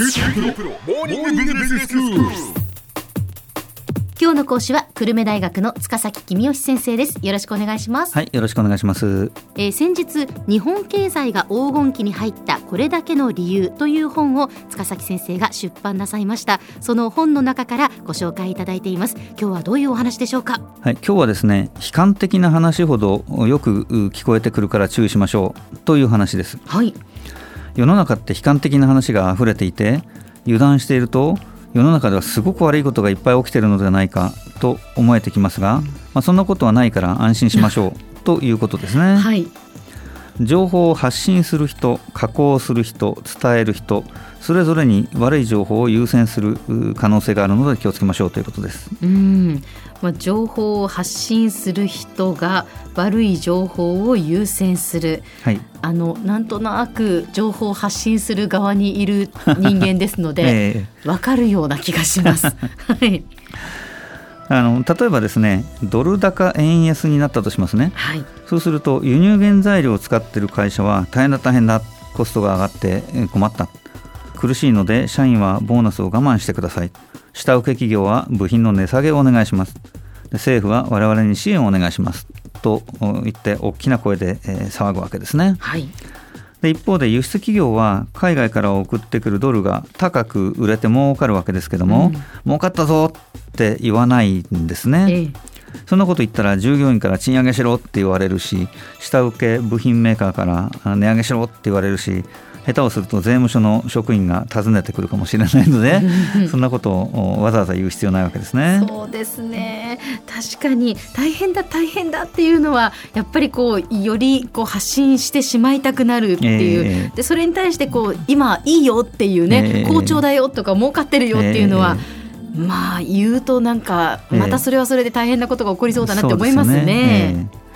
今日の講師は久留米大学の塚崎君吉先生です。よろしくお願いします、はい、よろしくお願いします。えー先日日本経済が黄金期に入ったこれだけの理由という本を塚崎先生が出版なさいました。その本の中からご紹介いただいています。今日はどういうお話でしょうか？はい、今日はですね、悲観的な話ほどよくう聞こえてくるから注意しましょう。という話です。はい世の中って悲観的な話が溢れていて、油断していると世の中ではすごく悪いことがいっぱい起きているのではないかと思えてきますが、まあ、そんなことはないから安心しましょうということですね。はい情報を発信する人加工する人伝える人それぞれに悪い情報を優先するう可能性があるので気をつけましょうということです。うん。まあ、情報を発信する人が悪い情報を優先する。はい、あのなんとなく情報を発信する側にいる人間ですので ええ。わかるような気がします。はい、あの例えばですねドル高円安になったとしますね。はい、そうすると輸入原材料を使っている会社は大変だ大変だコストが上がってえー困った。苦しいので社員はボーナスを我慢してください。下請け企業は部品の値下げをお願いします。で政府は我々に支援をお願いします。とお言って大きな声で、えー騒ぐわけですね。はい、で一方で輸出企業は海外から送ってくるドルが高く売れて儲かるわけですけども、うん。儲かったぞって言わないんですね、ええ。そんなこと言ったら従業員から賃上げしろって言われるし下請け部品メーカーからあ値上げしろって言われるし下手をすると税務署の職員が訪ねてくるかもしれないのでそんなことをおわざわざ言う必要ないわけですね。そうですね。確かに。大変だ大変だっていうのはやっぱりこうよりこう発信してしまいたくなるっていう、ええ。でそれに対してこう今いいよっていうね、ええ。好調だよとか儲かってるよっていうのは、えまあ言うとなんかええまたそれはそれで大変なことが起こりそうだなって思いますそうですよね。ええ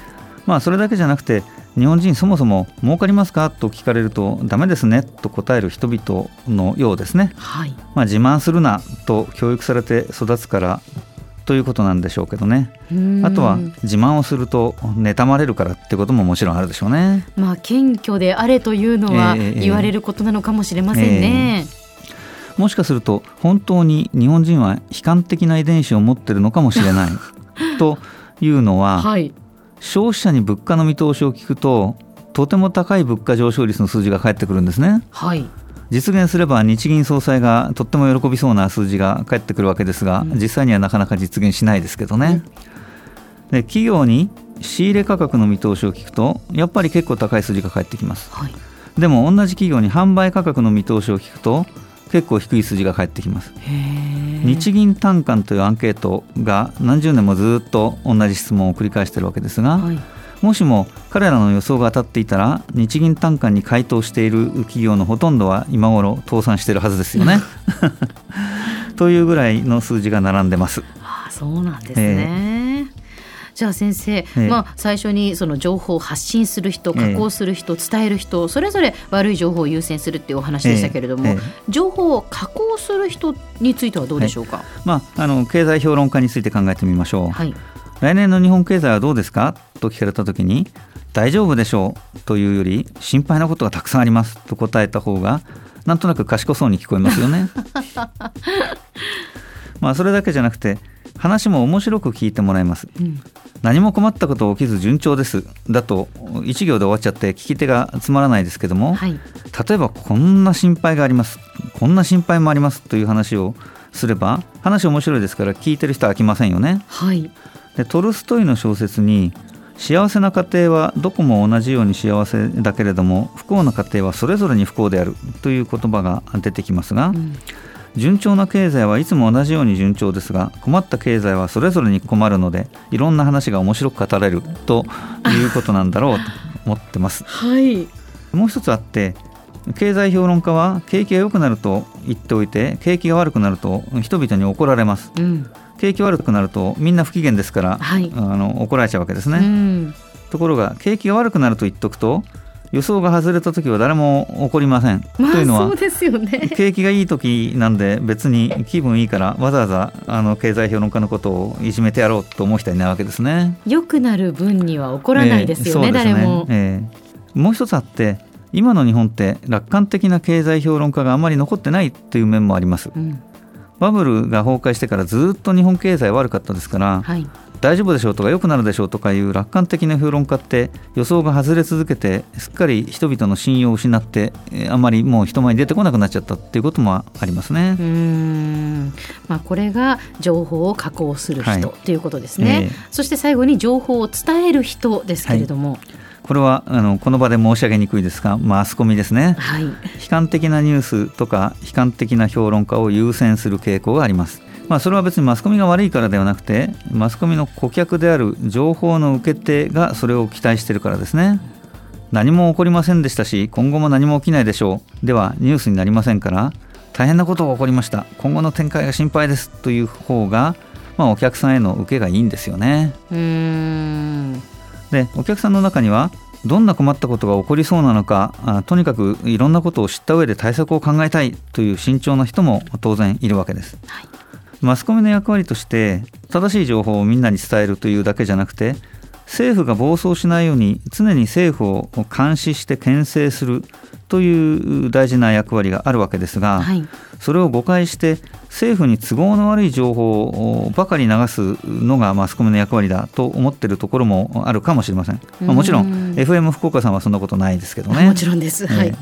まあそれだけじゃなくて日本人そもそも儲かりますかと聞かれるとダメですねと答える人々のようですね。はい、まあ、自慢するなと教育されて育つからということなんでしょうけどね。あとは自慢をすると妬まれるからってことももちろんあるでしょうね。まあ謙虚であれというのはええ言われることなのかもしれませんね。もしかすると本当に日本人は悲観的な遺伝子を持ってるのかもしれない というのは、はい、消費者に物価の見通しを聞くととても高い物価上昇率の数字が返ってくるんですね。はい、実現すれば日銀総裁がとっても喜びそうな数字が返ってくるわけですが、うん実際にはなかなか実現しないですけどね。で企業に仕入れ価格の見通しを聞くとやっぱり結構高い数字が返ってきます。はい、でも同じ企業に販売価格の見通しを聞くと結構低い数字が返ってきます。日銀短観というアンケートが何十年もずっと同じ質問を繰り返しているわけですが、はい、もしも彼らの予想が当たっていたら日銀短観に回答している企業のほとんどは今頃倒産しているはずですよね。というぐらいの数字が並んでます。ああそうなんですね。じゃあ先生、えまあ、最初にその情報を発信する人ええ加工する人、伝える人それぞれ悪い情報を優先するっていうお話でしたけれども、えええ情報を加工する人についてはどうでしょうか？まあ、あの経済評論家について考えてみましょう。はい、来年の日本経済はどうですか？と聞かれた時に大丈夫でしょうというより心配なことがたくさんありますと答えた方がなんとなく賢そうに聞こえますよね。まあそれだけじゃなくて話も面白く聞いてもらえます。うん、何も困ったこと起きず順調です。だと一行で終わっちゃって聞き手がつまらないですけども、はい、例えばこんな心配があります。こんな心配もありますという話をすれば話面白いですから聞いてる人は飽きませんよね。はい、でトルストイの小説に幸せな家庭はどこも同じように幸せだけれども不幸な家庭はそれぞれに不幸であるという言葉が出てきますが、うん、順調な経済はいつも同じように順調ですが困った経済はそれぞれに困るのでいろんな話が面白く語れるということなんだろうと思ってます。はい、もう一つあって経済評論家は景気が良くなると言っておいて景気が悪くなると人々に怒られます。うん、景気悪くなるとみんな不機嫌ですから、はい。あの怒られちゃうわけですうね、ん、ところが景気が悪くなると言っとくと予想が外れた時は誰も怒りません、まあというのはそうですよね。景気がいい時なんで別に気分いいからわざわざあの経済評論家のことをいじめてやろうと思う人はいないわけですね。良くなる分には怒らないですよね、ええそうです誰も。ええもう一つあって今の日本って楽観的な経済評論家があまり残ってないという面もあります、うんバブルが崩壊してからずっと日本経済悪かったですから、はい大丈夫でしょうとか良くなるでしょうとかいう楽観的な評論家って予想が外れ続けてすっかり人々の信用を失ってえーあんまりもう人前に出てこなくなっちゃったっていうこともありますね。う。ーん。まあ、これが情報を加工する人、はい。ということですね、ええ。そして最後に情報を伝える人ですけれども、これはあのこの場で申し上げにくいですがマスコミですね。はい。悲観的なニュースとか悲観的な評論家を優先する傾向があります。まあ、それは別にマスコミが悪いからではなくてマスコミの顧客である情報の受け手がそれを期待しているからですね。何も起こりませんでしたし今後も何も起きないでしょう。ではニュースになりませんから大変なことが起こりました。今後の展開が心配です。という方が、まあ、お客さんへの受けがいいんですよね。うーん。でお客さんの中にはどんな困ったことが起こりそうなのかあとにかくいろんなことを知った上で対策を考えたいという慎重な人も当然いるわけです、はいマスコミの役割として正しい情報をみんなに伝えるというだけじゃなくて政府が暴走しないように常に政府を監視して牽制するという大事な役割があるわけですが、はい。それを誤解して政府に都合の悪い情報ばかり流すのがマスコミの役割だと思っているところもあるかもしれません、まあもちろうんん FM 福岡さんはそんなことないですけどね。もちろんです、はい、え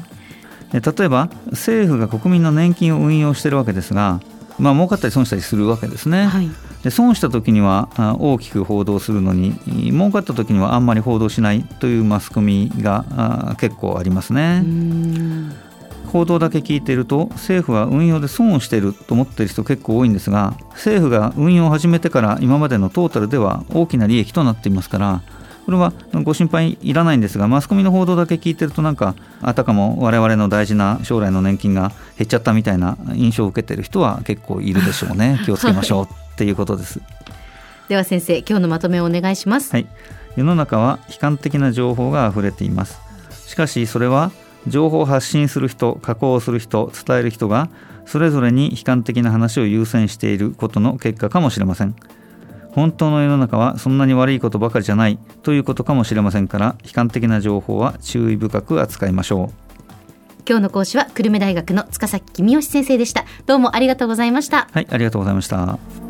え例えば政府が国民の年金を運用しているわけですがまあ儲かったり損したりするわけですね、はい。で損した時にはあ大きく報道するのに儲かった時にはあんまり報道しないというマスコミがあ結構ありますね、報道だけ聞いていると政府は運用で損をしていると思っている人結構多いんですが政府が運用を始めてから今までのトータルでは大きな利益となっていますからこれはご心配いらないんですがマスコミの報道だけ聞いてるとなんかあたかも我々の大事な将来の年金が減っちゃったみたいな印象を受けている人は結構いるでしょうね。気をつけましょうっていうことです。では先生今日のまとめをお願いします、はい、世の中は悲観的な情報があふれています。しかしそれは情報を発信する人加工する人伝える人がそれぞれに悲観的な話を優先していることの結果かもしれません本当の世の中はそんなに悪いことばかりじゃないということかもしれませんから悲観的な情報は注意深く扱いましょう。今日の講師は久留米大学の塚崎君吉先生でした。どうもありがとうございました。はいありがとうございました